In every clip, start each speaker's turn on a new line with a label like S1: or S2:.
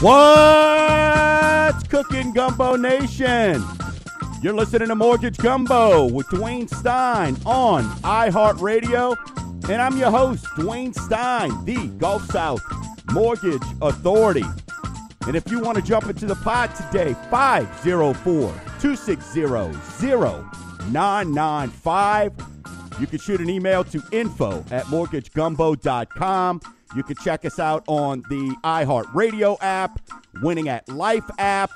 S1: What's cooking, Gumbo Nation? You're listening to Mortgage Gumbo with Dwayne Stein on iHeartRadio. And I'm your host, Dwayne Stein, the Gulf South Mortgage Authority. And if you want to jump into the pod today, 504 260 0995. You can shoot an email to info at mortgagegumbo.com. You can check us out on the iHeartRadio app, Winning at Life app,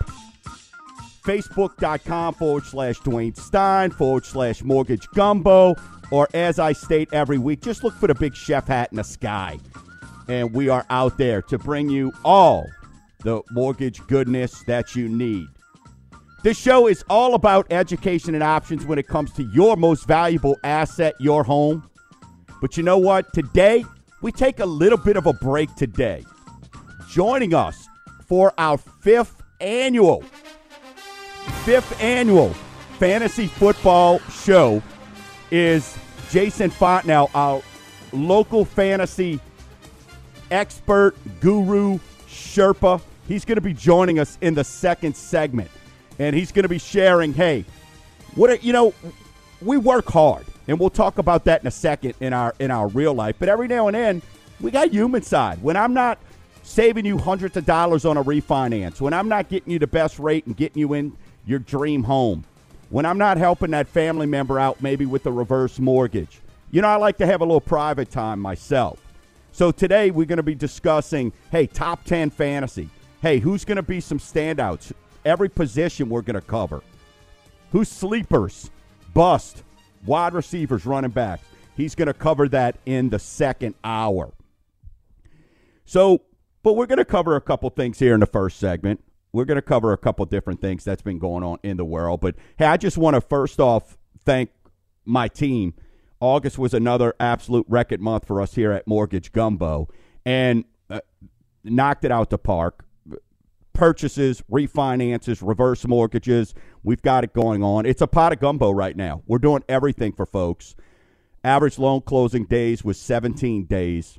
S1: facebook.com forward slash Dwayne Stein forward slash Mortgage Gumbo, or as I state every week, just look for the big chef hat in the sky. And we are out there to bring you all the mortgage goodness that you need. This show is all about education and options when it comes to your most valuable asset, your home. But you know what? Today, we take a little bit of a break today. Joining us for our fifth annual, fifth annual fantasy football show is Jason Fontenelle, our local fantasy expert, guru, Sherpa. He's going to be joining us in the second segment, and he's going to be sharing. Hey, what are, you know? We work hard and we'll talk about that in a second in our in our real life. But every now and then, we got human side. When I'm not saving you hundreds of dollars on a refinance, when I'm not getting you the best rate and getting you in your dream home, when I'm not helping that family member out maybe with the reverse mortgage, you know, I like to have a little private time myself. So today we're going to be discussing, hey, top 10 fantasy. Hey, who's going to be some standouts? Every position we're going to cover. Who's sleepers, bust, wide receivers, running backs. He's going to cover that in the second hour. So, but we're going to cover a couple things here in the first segment. We're going to cover a couple different things that's been going on in the world. But hey, I just want to first off thank my team. August was another absolute record month for us here at Mortgage Gumbo and uh, knocked it out the park. Purchases, refinances, reverse mortgages. We've got it going on. It's a pot of gumbo right now. We're doing everything for folks. Average loan closing days was 17 days.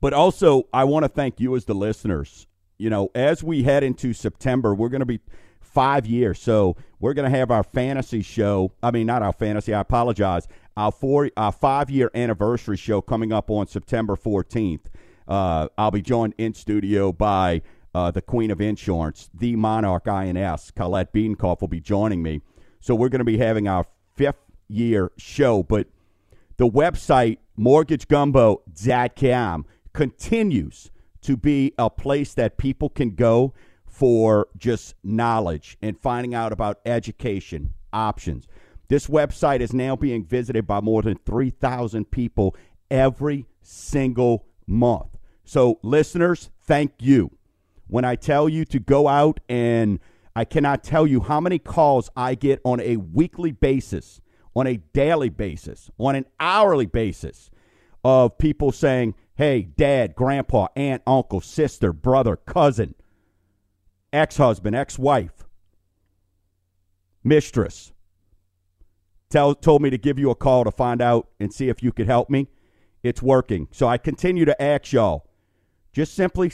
S1: But also, I want to thank you as the listeners. You know, as we head into September, we're going to be five years. So we're going to have our fantasy show. I mean, not our fantasy. I apologize. Our four, our five year anniversary show coming up on September 14th. Uh, I'll be joined in studio by uh, the Queen of Insurance, the Monarch INS. Colette Beancoff will be joining me. So we're going to be having our fifth year show. But the website mortgagegumbo.com continues to be a place that people can go for just knowledge and finding out about education options. This website is now being visited by more than 3,000 people every single month. So, listeners, thank you. When I tell you to go out and I cannot tell you how many calls I get on a weekly basis, on a daily basis, on an hourly basis of people saying, hey, dad, grandpa, aunt, uncle, sister, brother, cousin, ex husband, ex wife, mistress, tell, told me to give you a call to find out and see if you could help me. It's working. So I continue to ask y'all just simply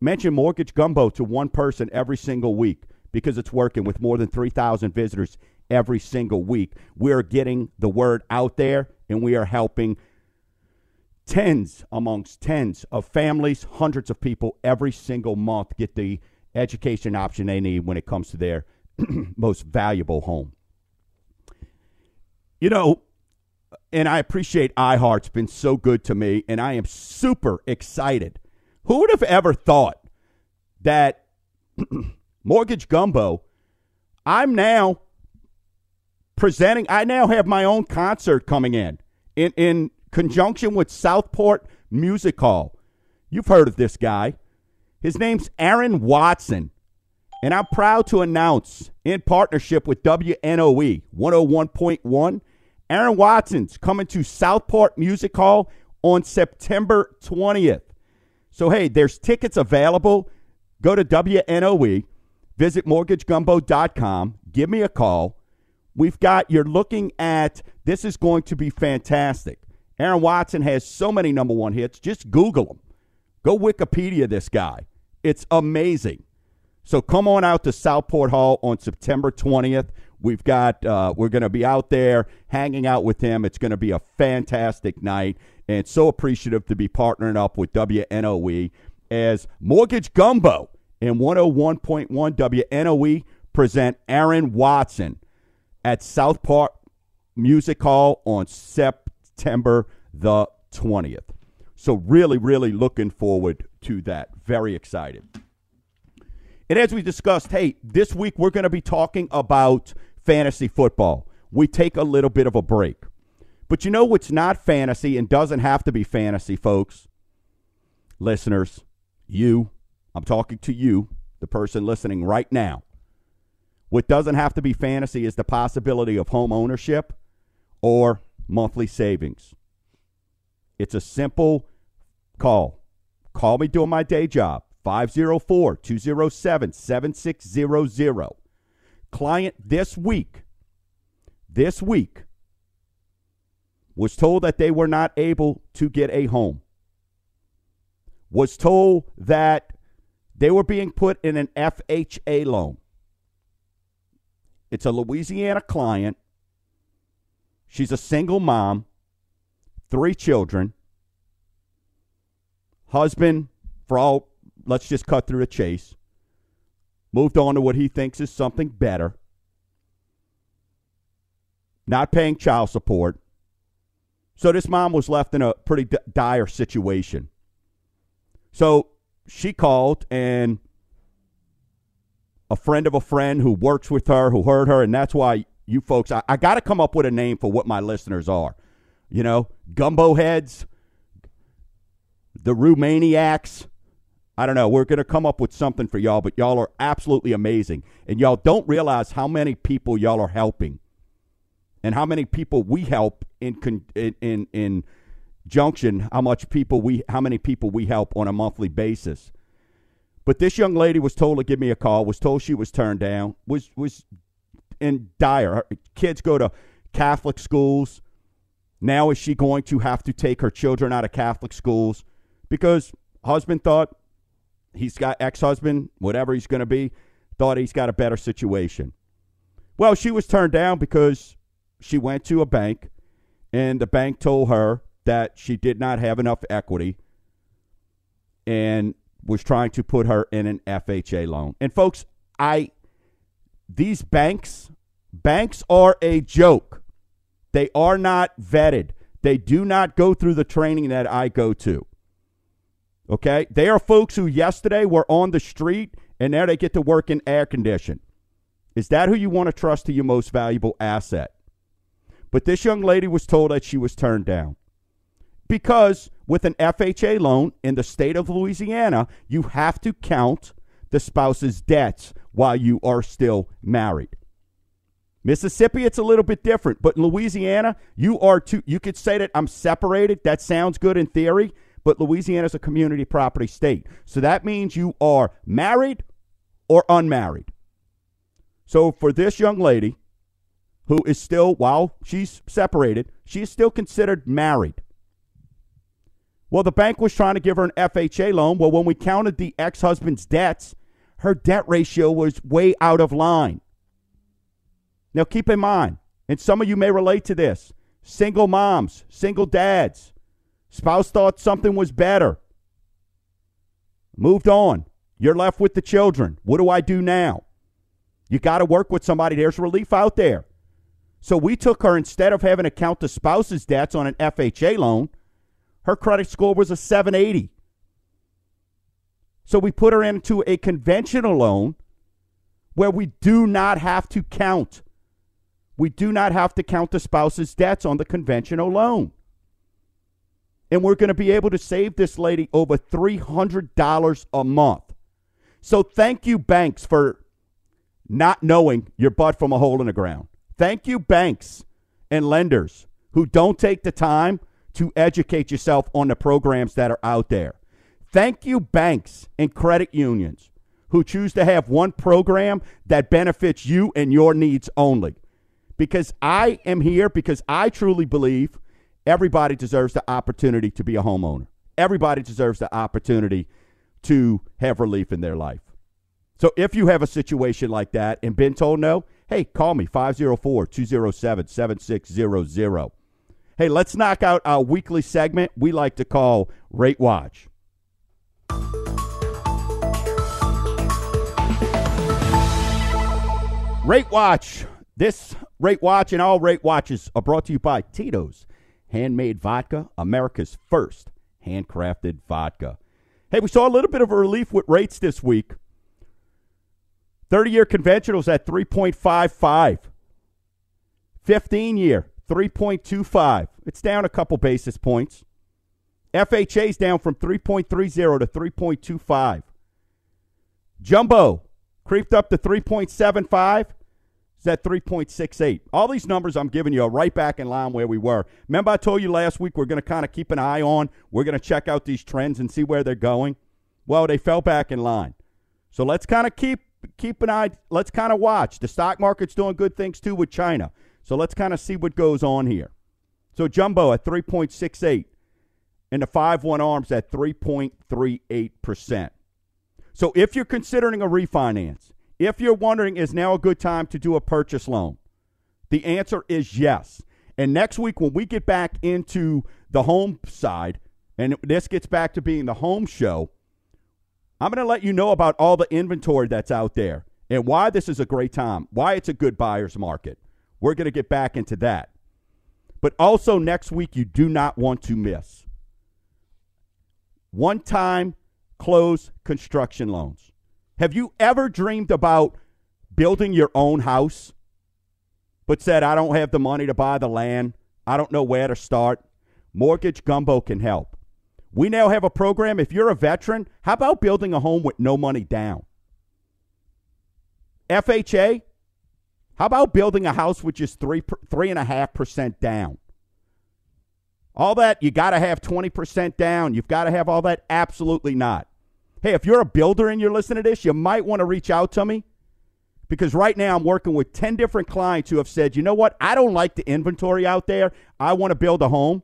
S1: mention Mortgage Gumbo to one person every single week because it's working with more than 3,000 visitors every single week. We're getting the word out there and we are helping tens amongst tens of families, hundreds of people every single month get the education option they need when it comes to their most valuable home. You know, and I appreciate iHeart's been so good to me, and I am super excited. Who would have ever thought that Mortgage Gumbo, I'm now presenting, I now have my own concert coming in in, in conjunction with Southport Music Hall. You've heard of this guy. His name's Aaron Watson. And I'm proud to announce, in partnership with WNOE 101.1, Aaron Watson's coming to Southport Music Hall on September 20th. So, hey, there's tickets available. Go to WNOE, visit mortgagegumbo.com, give me a call. We've got, you're looking at, this is going to be fantastic. Aaron Watson has so many number one hits. Just Google them. Go Wikipedia this guy. It's amazing. So come on out to Southport Hall on September 20th. We've got uh, we're going to be out there hanging out with him. It's going to be a fantastic night, and so appreciative to be partnering up with WNOE as Mortgage Gumbo and 101.1 WNOE present Aaron Watson at Southport Music Hall on September the 20th. So, really, really looking forward to that. Very excited. And as we discussed, hey, this week we're going to be talking about fantasy football. We take a little bit of a break. But you know what's not fantasy and doesn't have to be fantasy, folks? Listeners, you, I'm talking to you, the person listening right now. What doesn't have to be fantasy is the possibility of home ownership or monthly savings. It's a simple call. Call me doing my day job, 504 207 7600. Client this week, this week, was told that they were not able to get a home, was told that they were being put in an FHA loan. It's a Louisiana client. She's a single mom, three children. Husband, for all, let's just cut through the chase, moved on to what he thinks is something better. Not paying child support. So this mom was left in a pretty d- dire situation. So she called and a friend of a friend who works with her, who heard her, and that's why you folks, I, I got to come up with a name for what my listeners are. You know, gumbo heads, the Romaniacs. I don't know. We're going to come up with something for y'all, but y'all are absolutely amazing. And y'all don't realize how many people y'all are helping and how many people we help in, in, in, in junction, how much people we, how many people we help on a monthly basis. But this young lady was told to give me a call, was told she was turned down, was, was in dire. Her kids go to Catholic schools. Now is she going to have to take her children out of Catholic schools because husband thought he's got ex-husband, whatever he's going to be, thought he's got a better situation. Well, she was turned down because she went to a bank and the bank told her that she did not have enough equity and was trying to put her in an FHA loan. And folks, I these banks banks are a joke. They are not vetted. They do not go through the training that I go to. Okay? They are folks who yesterday were on the street and now they get to work in air condition. Is that who you want to trust to your most valuable asset? But this young lady was told that she was turned down. Because with an FHA loan in the state of Louisiana, you have to count the spouse's debts while you are still married. Mississippi, it's a little bit different, but in Louisiana, you are too. You could say that I'm separated. That sounds good in theory, but Louisiana is a community property state, so that means you are married or unmarried. So for this young lady, who is still, while she's separated, she is still considered married. Well, the bank was trying to give her an FHA loan. Well, when we counted the ex husband's debts, her debt ratio was way out of line. Now, keep in mind, and some of you may relate to this single moms, single dads, spouse thought something was better, moved on. You're left with the children. What do I do now? You got to work with somebody. There's relief out there. So we took her instead of having to count the spouse's debts on an FHA loan her credit score was a 780. So we put her into a conventional loan where we do not have to count. We do not have to count the spouse's debts on the conventional loan. And we're going to be able to save this lady over $300 a month. So thank you, banks, for not knowing your butt from a hole in the ground. Thank you, banks and lenders who don't take the time to educate yourself on the programs that are out there. Thank you, banks and credit unions who choose to have one program that benefits you and your needs only. because I am here because I truly believe everybody deserves the opportunity to be a homeowner. Everybody deserves the opportunity to have relief in their life. So if you have a situation like that and been told no, hey, call me 504 207 7600. Hey, let's knock out our weekly segment we like to call Rate Watch. Rate Watch. This Rate Watch and all Rate Watches are brought to you by Tito's Handmade Vodka, America's first handcrafted vodka. Hey, we saw a little bit of a relief with rates this week. 30 year conventionals at 3.55. 15 year, 3.25. It's down a couple basis points. FHA's down from 3.30 to 3.25. Jumbo creeped up to 3.75. It's at 3.68. All these numbers I'm giving you are right back in line where we were. Remember, I told you last week we're going to kind of keep an eye on. We're going to check out these trends and see where they're going. Well, they fell back in line. So let's kind of keep keep an eye. Let's kind of watch. The stock market's doing good things too with China. So let's kind of see what goes on here. So jumbo at 3.68 and the 5 1 arms at 3.38%. So if you're considering a refinance, if you're wondering, is now a good time to do a purchase loan? The answer is yes. And next week, when we get back into the home side, and this gets back to being the home show, I'm going to let you know about all the inventory that's out there and why this is a great time, why it's a good buyer's market. We're going to get back into that. But also next week, you do not want to miss one time close construction loans. Have you ever dreamed about building your own house, but said, I don't have the money to buy the land? I don't know where to start? Mortgage Gumbo can help. We now have a program. If you're a veteran, how about building a home with no money down? FHA, how about building a house with just three three and a half percent down? All that you got to have twenty percent down. You've got to have all that. Absolutely not. Hey, if you're a builder and you're listening to this, you might want to reach out to me because right now I'm working with 10 different clients who have said, you know what? I don't like the inventory out there. I want to build a home.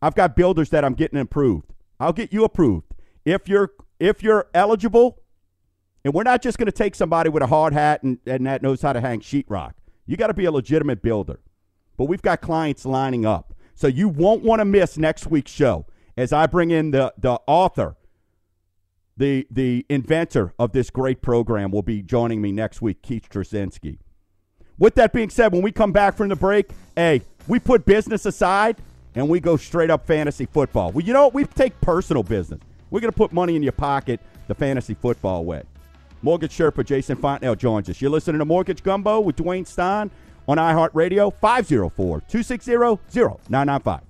S1: I've got builders that I'm getting approved. I'll get you approved. If you're if you're eligible, and we're not just going to take somebody with a hard hat and, and that knows how to hang sheetrock. You got to be a legitimate builder. But we've got clients lining up. So you won't want to miss next week's show as I bring in the, the author the the inventor of this great program will be joining me next week, Keith Trzynski. With that being said, when we come back from the break, hey, we put business aside and we go straight up fantasy football. Well, you know what? We take personal business. We're going to put money in your pocket the fantasy football way. Mortgage Sherpa Jason Fontenelle joins us. You're listening to Mortgage Gumbo with Dwayne Stein on iHeartRadio, 504 260 0995.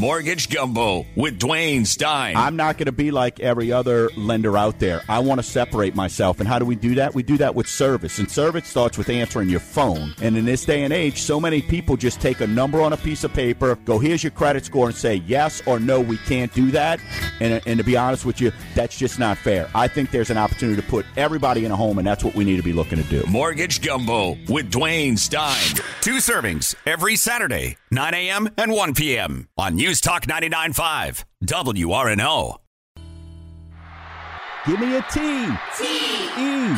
S2: Mortgage Gumbo with Dwayne Stein.
S1: I'm not going to be like every other lender out there. I want to separate myself. And how do we do that? We do that with service. And service starts with answering your phone. And in this day and age, so many people just take a number on a piece of paper, go, here's your credit score, and say, yes or no, we can't do that. And, and to be honest with you, that's just not fair. I think there's an opportunity to put everybody in a home, and that's what we need to be looking to do.
S2: Mortgage Gumbo with Dwayne Stein. Two servings every Saturday, 9 a.m. and 1 p.m. on News Talk 99.5, WRNO.
S1: Give me a T.
S3: T.
S1: E.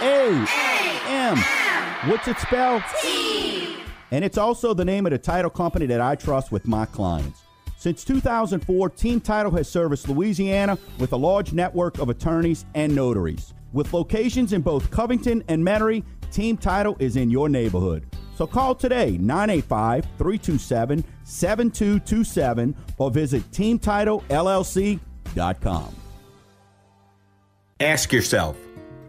S1: A. M. What's it spelled?
S3: T.
S1: And it's also the name of the title company that I trust with my clients. Since 2004, Team Title has serviced Louisiana with a large network of attorneys and notaries. With locations in both Covington and Metairie, Team Title is in your neighborhood. So call today 985 327 7227 or visit teamtitlellc.com.
S4: Ask yourself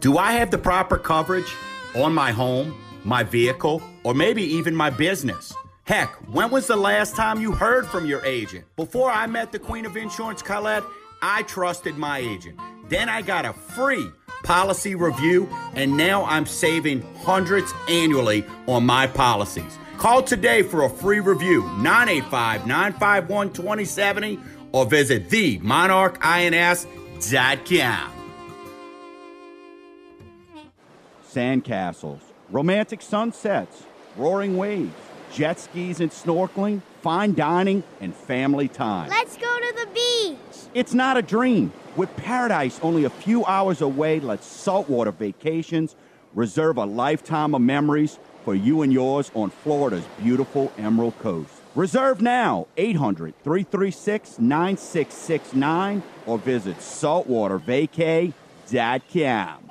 S4: Do I have the proper coverage on my home, my vehicle, or maybe even my business? Heck, when was the last time you heard from your agent? Before I met the Queen of Insurance, Colette, I trusted my agent. Then I got a free policy review, and now I'm saving hundreds annually on my policies. Call today for a free review, 985 951 2070, or visit themonarchins.com.
S1: sandcastles, romantic sunsets, roaring waves, jet skis and snorkeling, fine dining, and family time.
S3: Let's go to the beach.
S1: It's not a dream. With paradise only a few hours away, let saltwater vacations reserve a lifetime of memories for you and yours on Florida's beautiful Emerald Coast. Reserve now 800 336 9669 or visit saltwatervacay.com.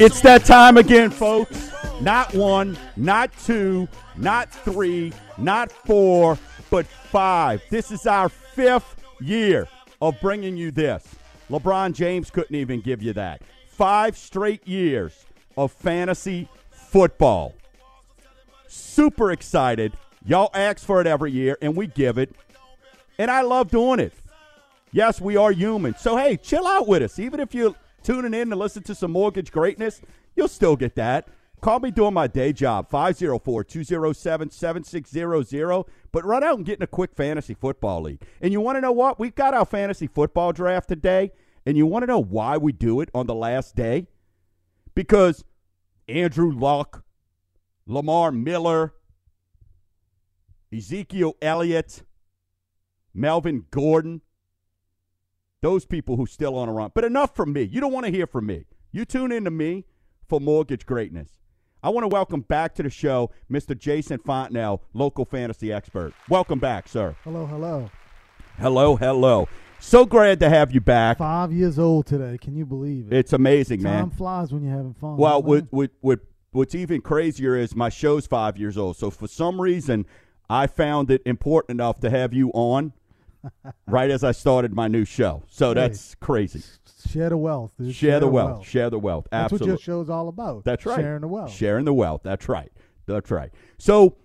S1: It's that time again, folks. Not one, not two, not three, not four, but five. This is our fifth year of bringing you this. LeBron James couldn't even give you that. Five straight years of fantasy football. Super excited. Y'all ask for it every year, and we give it. And I love doing it. Yes, we are human. So, hey, chill out with us. Even if you're tuning in to listen to some mortgage greatness, you'll still get that. Call me doing my day job, 504 207 7600. But run out and get in a quick fantasy football league. And you want to know what? We've got our fantasy football draft today. And you want to know why we do it on the last day? Because Andrew Luck, Lamar Miller, Ezekiel Elliott, Melvin Gordon, those people who still on a run. But enough from me. You don't want to hear from me. You tune in to me for mortgage greatness. I want to welcome back to the show Mr. Jason Fontenelle, local fantasy expert. Welcome back, sir.
S5: Hello, hello.
S1: Hello, hello. So glad to have you back.
S5: Five years old today. Can you believe it?
S1: It's amazing,
S5: Time
S1: man.
S5: flies when you're having fun.
S1: Well,
S5: man?
S1: what, what, what's even crazier is my show's five years old. So for some reason, I found it important enough to have you on right as I started my new show. So
S5: Hey.
S1: that's crazy.
S5: share the wealth. dude.
S1: Share the wealth. Share the wealth.
S5: That's
S1: Absolutely.
S5: what your show's all about.
S1: That's right.
S5: Sharing the wealth.
S1: Sharing the wealth. That's right. That's right. So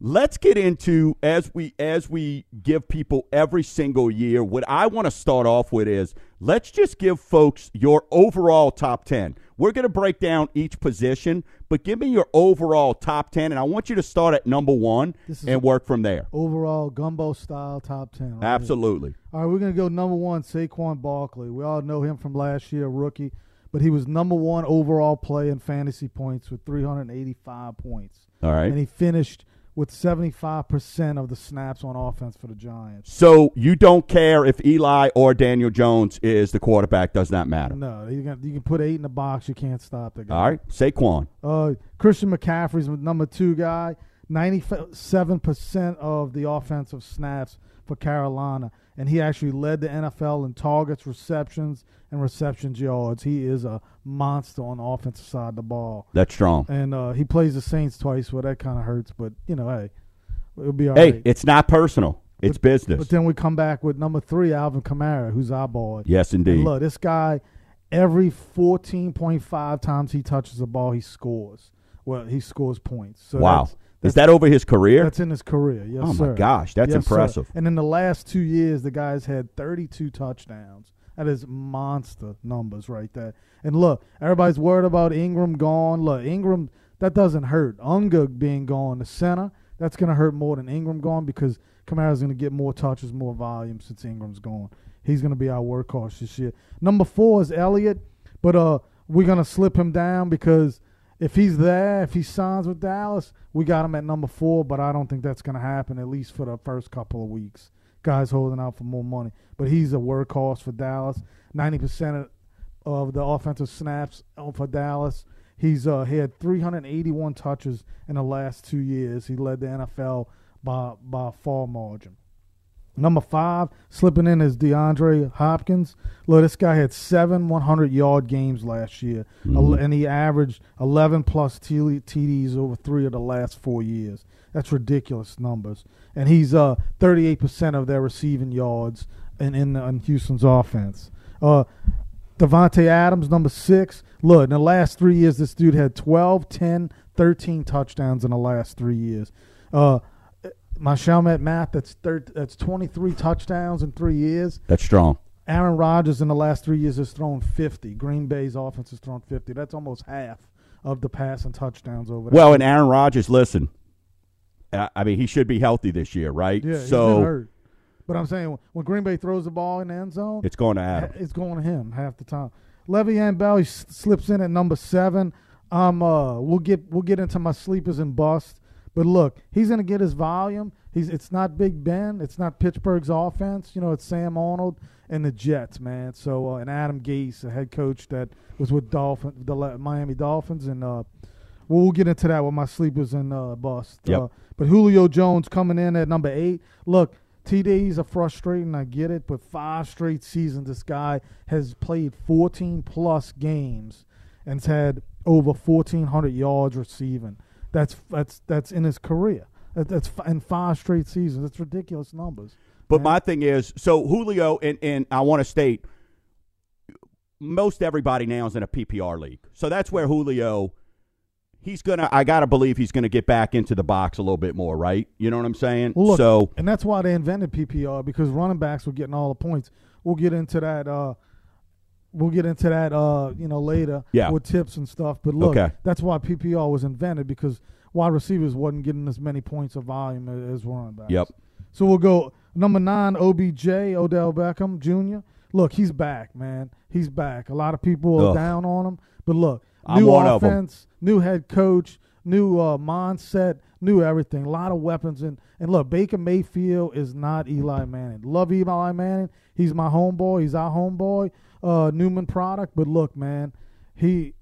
S1: let's get into as we as we give people every single year. What I want to start off with is let's just give folks your overall top ten. We're going to break down each position, but give me your overall top ten, and I want you to start at number one and work from there.
S5: Overall gumbo style top ten. right here.
S1: Absolutely.
S5: All right, we're gonna go number one, Saquon Barkley. We all know him from last year, rookie, but he was number one overall play in fantasy points with 385 points,
S1: All right.
S5: and he finished with 75 percent of the snaps on offense for the Giants.
S1: So you don't care if Eli or Daniel Jones is the quarterback? Does not matter.
S5: No, you can you can put eight in the box, you can't stop the guy.
S1: All right. Saquon.
S5: Uh, Christian McCaffrey's number two guy. Ninety-seven percent of the offensive snaps for Carolina, and he actually led the NFL in targets, receptions, and receptions yards. He is a monster on the offensive side of the ball,
S1: That's strong.
S5: and uh, he plays the Saints twice, well that kind of hurts, but you know, hey, it'll be all right.
S1: Hey, it's not personal. It's business.
S5: But then we come back with number three, Alvin Kamara, who's our boy.
S1: yes,
S5: And
S1: indeed.
S5: look, this guy, every 14.5 times he touches the ball, he scores. Well, he scores points. So
S1: wow.
S5: that's-
S1: Is that over his career?
S5: That's in his career. Yes,
S1: Oh, my
S5: sir.
S1: gosh, that's
S5: Yes, sir.
S1: impressive.
S5: And in the last two years, the guy's had 32 touchdowns. That is monster numbers right there. And look, everybody's worried about Ingram gone. Look, Ingram, that doesn't hurt. Unger being gone, the center, that's going to hurt more than Ingram gone because Kamara's going to get more touches, more volume since Ingram's gone. He's going to be our workhorse this year. Number four is Elliott, but uh, we're going to slip him down because if he's there, if he signs with Dallas, we got him at number four, but I don't think that's going to happen, at least for the first couple of weeks. Guys holding out for more money. But he's a workhorse for Dallas. 90% of the offensive snaps for Dallas. He's uh, he had 381 touches in the last two years. He led the NFL by, by a far margin. Number five, slipping in is DeAndre Hopkins. Look, this guy had seven 100 yard games last year, El- and he averaged 11 plus TDs over three of the last four years. That's ridiculous numbers. And he's uh 38% of their receiving yards in in, in Houston's offense. Uh Davante Adams, number six. Look, in the last three years, this dude had 12, 10, 13 touchdowns in the last three years. Uh, my Chalmette math, that's thir- that's 23 touchdowns in three years.
S1: That's strong.
S5: Aaron Rodgers in the last three years has thrown 50. Green Bay's offense has thrown 50. That's almost half of the passing touchdowns over there.
S1: Well, and Aaron Rodgers, listen, I I mean, he should be healthy this year, right?
S5: yeah,
S1: so
S5: hurt. But I'm saying when Green Bay throws the ball in the end zone,
S1: it's going to Adam.
S5: it's going to him half the time. Le'Veon Bell he s- slips in at number seven. Um, uh, we'll get we'll get into my sleepers and bust. But look, he's going to get his volume. He's it's not Big Ben, it's not Pittsburgh's offense. You know, it's Sam Darnold and the Jets, man. So uh, and Adam Gase, a head coach that was with Dolphin, the Miami Dolphins, and uh, we'll get into that with my sleepers and uh, bust.
S1: Yep.
S5: Uh, but Julio Jones coming in at number eight. Look, TDs are frustrating. I get it, but five straight seasons, this guy has played 14 plus games and's had over 1,400 yards receiving. That's that's that's in his career. That, that's in five straight seasons. That's ridiculous numbers.
S1: But
S5: man.
S1: my thing is, so Julio, and, and I want to state, most everybody now is in a PPR league. So that's where Julio, he's to, I got to believe he's going to get back into the box a little bit more, right? You know what I'm saying?
S5: Look,
S1: so,
S5: and that's why they invented PPR because running backs were getting all the points. We'll get into that. Uh, we'll get into that. Uh, you know, later.
S1: Yeah.
S5: With tips and stuff. But look,
S1: Okay.
S5: that's why PPR was invented because wide receivers wasn't getting as many points of volume as, as running backs.
S1: Yep.
S5: So we'll go number nine, OBJ, Odell Beckham Jr. Look, he's back, man. He's back. A lot of people are
S1: Ugh.
S5: down on him, but look,
S1: I'm
S5: new
S1: one of 'em.
S5: offense, new head coach, new uh, mindset, new everything. A lot of weapons, and and look, Baker Mayfield is not Eli Manning. Love Eli Manning. He's my homeboy. He's our homeboy. Uh, Newman product, but look, man, he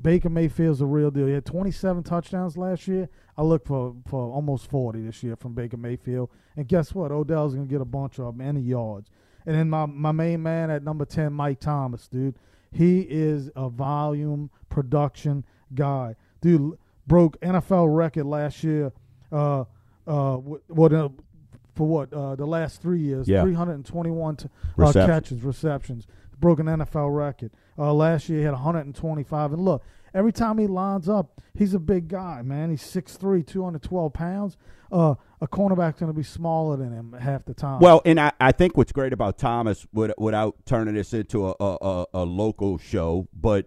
S5: Baker Mayfield's a real deal. He had 27 touchdowns last year. I look for, for almost 40 this year from Baker Mayfield. And guess what? Odell's going to get a bunch of them and the yards. And then my, my main man at number 10, Mike Thomas, dude. He is a volume production guy. Dude broke NFL record last year uh, uh, what, what, uh, for what? Uh, the last three years.
S1: Yeah.
S5: 321 t- uh, catches, receptions. Broke an NFL record. Uh, last year he had 125. And look, every time he lines up, he's a big guy, man. He's 6'3", 212 pounds. Uh, a cornerback's going to be smaller than him half the time.
S1: well, and I, I think what's great about Thomas, without turning this into a, a, a, local show, but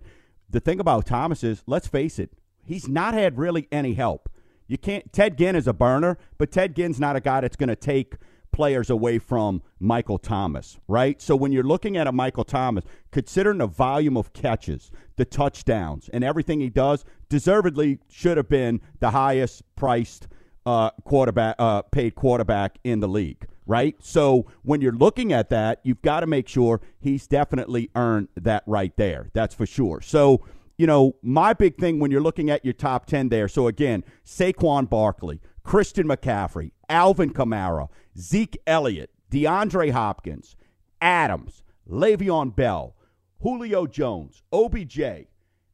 S1: the thing about Thomas is, let's face it, he's not had really any help. You can't. Ted Ginn is a burner, but Ted Ginn's not a guy that's going to take players away from Michael Thomas, right? So when you're looking at a Michael Thomas, considering the volume of catches, the touchdowns, and everything he does, deservedly should have been the highest priced uh, quarterback, uh, paid quarterback in the league, right? So when you're looking at that, you've got to make sure he's definitely earned that right there. That's for sure. So you know, my big thing when you're looking at your top 10 there. So, again, Saquon Barkley, Christian McCaffrey, Alvin Kamara, Zeke Elliott, DeAndre Hopkins, Adams, Le'Veon Bell, Julio Jones, OBJ,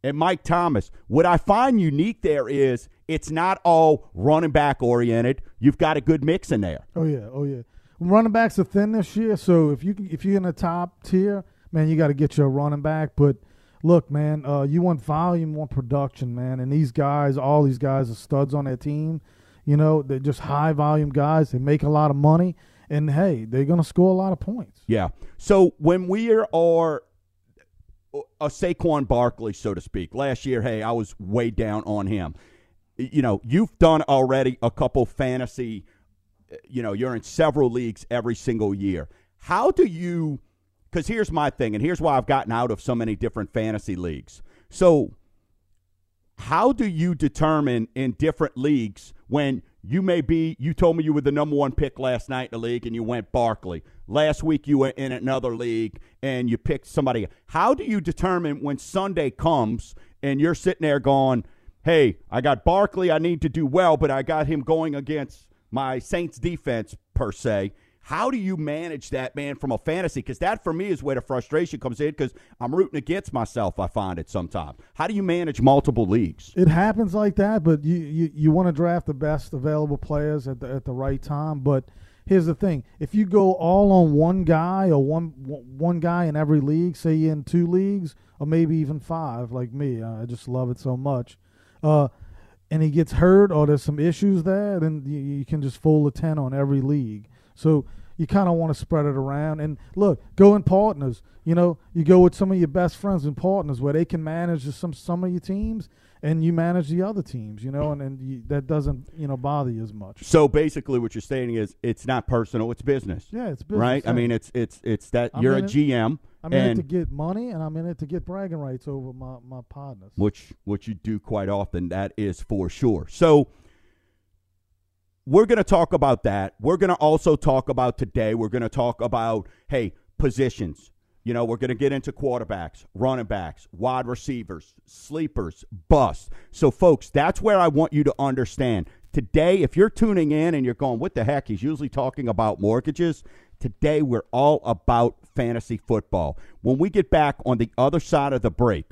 S1: and Mike Thomas. What I find unique there is it's not all running back oriented. You've got a good mix in there.
S5: Oh yeah, oh yeah. Running backs are thin this year, so if you if you're in the top tier, man, you got to get your running back. But look, man, uh, you want volume, you want production, man, and these guys, all these guys are studs on their team. You know, they're just high volume guys. They make a lot of money, and hey, they're gonna score a lot of points.
S1: Yeah. So when we are a Saquon Barkley, so to speak, last year, hey, I was way down on him. You know, you've done already a couple fantasy. You know, you're in several leagues every single year. How do you? Because here's my thing, and here's why I've gotten out of so many different fantasy leagues. So, how do you determine in different leagues when you may be you told me you were the number one pick last night in the league and you went Barkley. Last week you were in another league and you picked somebody. How do you determine when Sunday comes and you're sitting there going, Hey, I got Barkley, I need to do well, but I got him going against my Saints defense per se. How do you manage that, man, from a fantasy? Because that for me is where the frustration comes in. Because I'm rooting against myself. I find it sometimes. How do you manage multiple leagues?
S5: It happens like that, but you you, you want to draft the best available players at the at the right time. But here's the thing: if you go all on one guy or one one guy in every league, say in two leagues or maybe even five, like me, I just love it so much. Uh, and he gets hurt or there's some issues there, then you, you can just fold a ten on every league. So you kind of want to spread it around. And look, go in partners. You know, you go with some of your best friends and partners where they can manage some some of your teams, and you manage the other teams. You know, and and you, that doesn't you know bother you as much.
S1: So basically, what you're saying is it's not personal; it's business.
S5: Yeah, it's business.
S1: right. I mean, it's it's it's that
S5: I'm
S1: you're a
S5: in it-
S1: GM,
S5: I'm in it to get money, and I'm in it to get bragging rights over my my partners.
S1: which which you do quite often. That is for sure. So we're going to talk about that. We're going to also talk about today. We're going to talk about hey positions. You know, we're going to get into quarterbacks, running backs, wide receivers, sleepers, busts. So, folks, that's where I want you to understand. Today, if you're tuning in and you're going, what the heck? He's usually talking about mortgages. Today, we're all about fantasy football. When we get back on the other side of the break,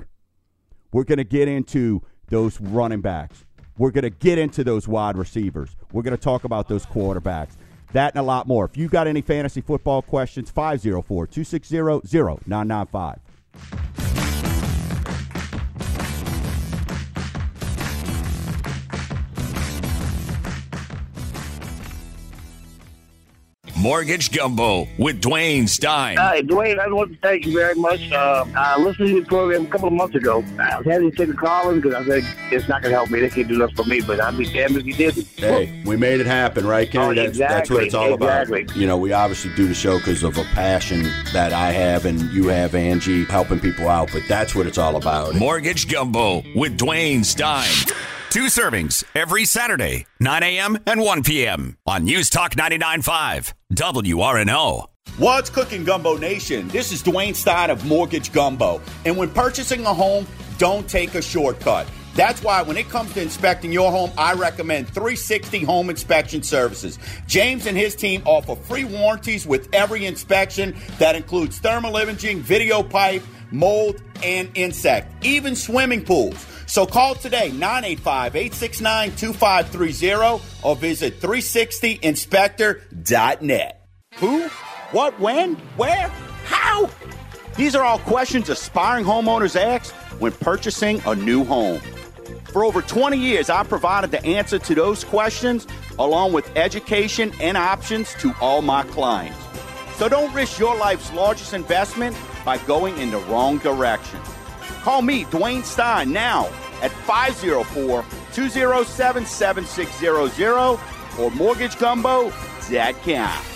S1: we're going to get into those running backs. We're going to get into those wide receivers. We're going to talk about those quarterbacks. That and a lot more. If you've got any fantasy football questions, 504 260 0995.
S2: Mortgage Gumbo with Dwayne Stein.
S3: Hi, Dwayne. I want to thank you very much. Uh, I listened to your program a couple of months ago. I was having to take a call in because I said it's not going to help me. They can't do nothing for me, but I'd be damned if you didn't.
S6: Hey, we made it happen, right, Kenny?
S3: Oh,
S6: that's, that's what it's all
S3: exactly,
S6: about.
S3: exactly.
S6: You know, we obviously do the show because of a passion that I have and you have, Angie, helping people out, but that's what it's all about.
S2: Mortgage Gumbo with Dwayne Stein. Two servings every Saturday, 9 a.m. and 1 p.m. on News Talk 99.5, WRNO.
S4: What's cooking, Gumbo Nation? This is Dwayne Stein of Mortgage Gumbo. And when purchasing a home, don't take a shortcut. That's why when it comes to inspecting your home, I recommend 360 Home Inspection Services. James and his team offer free warranties with every inspection that includes thermal imaging, video pipe, mold, and insect, even swimming pools. So call today 985 869 2530 or visit 360inspector.net. Who? What? When? Where? How? These are all questions aspiring homeowners ask when purchasing a new home. For over 20 years, I've provided the answer to those questions along with education and options to all my clients. So don't risk your life's largest investment by going in the wrong direction. Call me, Dwayne Stein, now at 504 207 7600 or mortgagegumbo.com.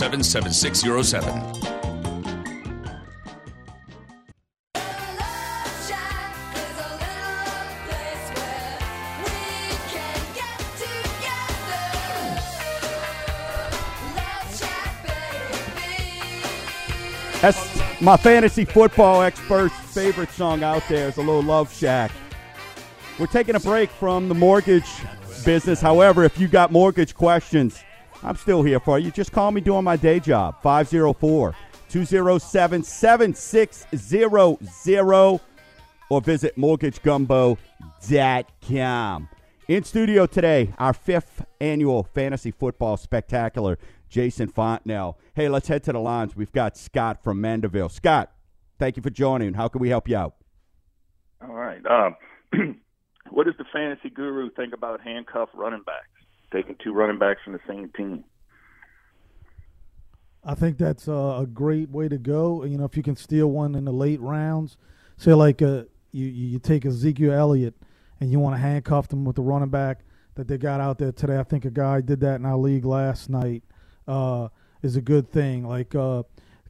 S2: 207 7607.
S1: That's my fantasy football expert's favorite song out there is a little Love Shack. We're taking a break from the mortgage business. However, if you got mortgage questions, I'm still here for you. Just call me doing my day job. 504 207 7600 or visit mortgagegumbo.com. In studio today, our fifth annual fantasy football spectacular, Jason Fontenelle. Hey, let's head to the lines. We've got Scott from Mandeville. Scott, thank you for joining. How can we help you out?
S7: All right. Um, what does the fantasy guru think about handcuff running backs? Taking two running backs from the same team.
S5: I think that's a great way to go. You know, if you can steal one in the late rounds, say like uh, you you take Ezekiel Elliott and you want to handcuff them with the running back that they got out there today. I think a guy did that in our league last night. Uh, is a good thing. Like uh,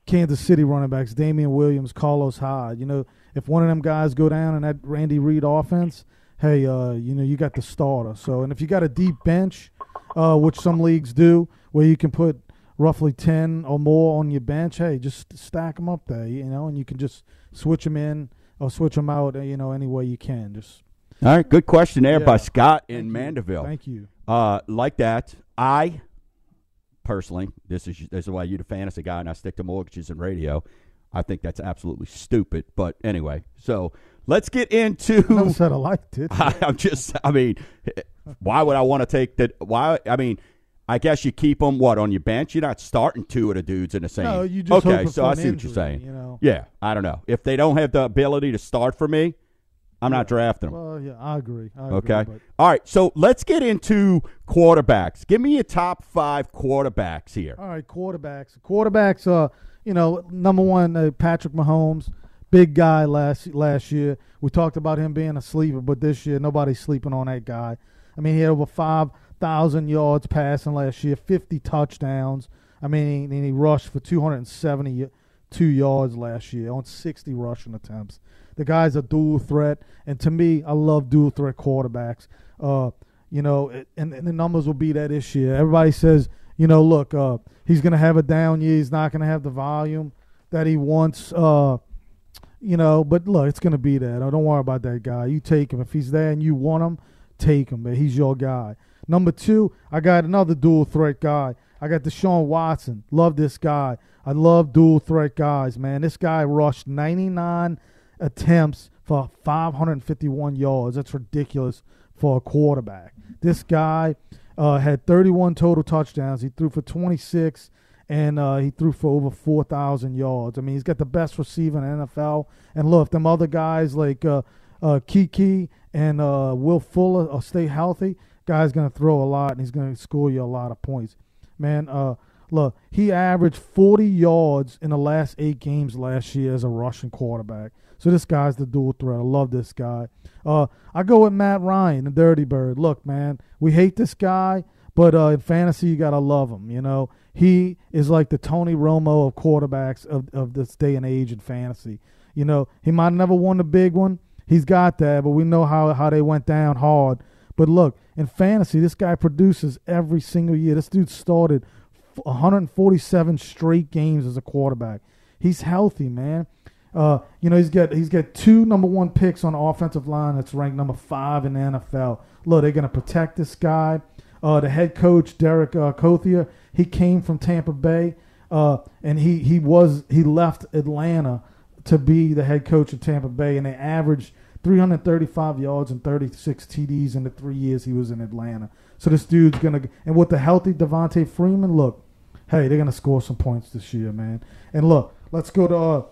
S5: Kansas City running backs, Damien Williams, Carlos Hyde. You know, if one of them guys go down in that Randy Reed offense, hey, uh, you know, you got the starter. So, and if you got a deep bench, uh, which some leagues do, where you can put roughly ten or more on your bench, hey, just stack them up there, you know, and you can just switch them in or switch them out, uh, you know, any way you can. Just
S1: All right, good question there
S5: Yeah.
S1: by Scott
S5: Thank
S1: in
S5: you.
S1: Mandeville.
S5: Thank you.
S1: Uh, like that, I personally, this is this is why you're the fantasy guy, and I stick to mortgages and radio. I think that's absolutely stupid. But anyway, so let's get into.
S5: Never said I liked it.
S1: I, I'm just. I mean, why would I want to take that? Why? I mean, I guess you keep them what on your bench. You're not starting two of the dudes in the same.
S5: No, you just
S1: okay. So I see what you're saying.
S5: you know.
S1: Yeah, I don't know if they don't have the ability to start for me. I'm not drafting them.
S5: Well, yeah, I agree. I agree,
S1: Okay.
S5: but-
S1: All right. So let's get into quarterbacks. Give me your top five quarterbacks here.
S5: All right, quarterbacks. Quarterbacks. Uh, you know, number one, uh, Patrick Mahomes, big guy last last year. We talked about him being a sleeper, but this year nobody's sleeping on that guy. I mean, he had over five thousand yards passing last year, fifty touchdowns. I mean, and he rushed for two hundred and seventy-two yards last year on sixty rushing attempts. The guy's a dual threat, and to me, I love dual threat quarterbacks. Uh, you know, and, and the numbers will be that this year. Everybody says, you know, look, uh, he's going to have a down year. He's not going to have the volume that he wants. Uh, you know, but look, it's going to be that. Don't worry about that guy. You take him if he's there and you want him. Take him, man. He's your guy. Number two, I got another dual threat guy. I got Deshaun Watson. Love this guy. I love dual threat guys, man. This guy rushed 99 attempts for 551 yards. That's ridiculous for a quarterback. This guy uh, had 31 total touchdowns. He threw for 26, and uh, he threw for over 4,000 yards. I mean, he's got the best receiver in the NFL. And look, them other guys like uh, uh, Keke and uh, Will Fuller stay healthy. Guy's going to throw a lot, and he's going to score you a lot of points. Man, uh, look, he averaged 40 yards in the last eight games last year as a Russian quarterback. So this guy's the dual threat. I love this guy. Uh, I go with Matt Ryan, the Dirty Bird. Look, man, we hate this guy, but in fantasy, you gotta love him. You know, he is like the Tony Romo of quarterbacks of, of this day and age in fantasy. You know, he might never won the big one. He's got that, but we know how how they went down hard. But look, in fantasy, this guy produces every single year. This dude started 147 straight games as a quarterback. He's healthy, man. Uh, you know, he's got he's got two number one picks on the offensive line that's ranked number five in the NFL. Look, they're gonna protect this guy. Uh, the head coach Dirk uh, he came from Tampa Bay, uh, and he he was he left Atlanta to be the head coach of Tampa Bay, and they averaged 335 yards and 36 TDs in the three years he was in Atlanta. So this dude's gonna and with the healthy Devonta Freeman, look, hey, they're gonna score some points this year, man. And look, let's go to uh,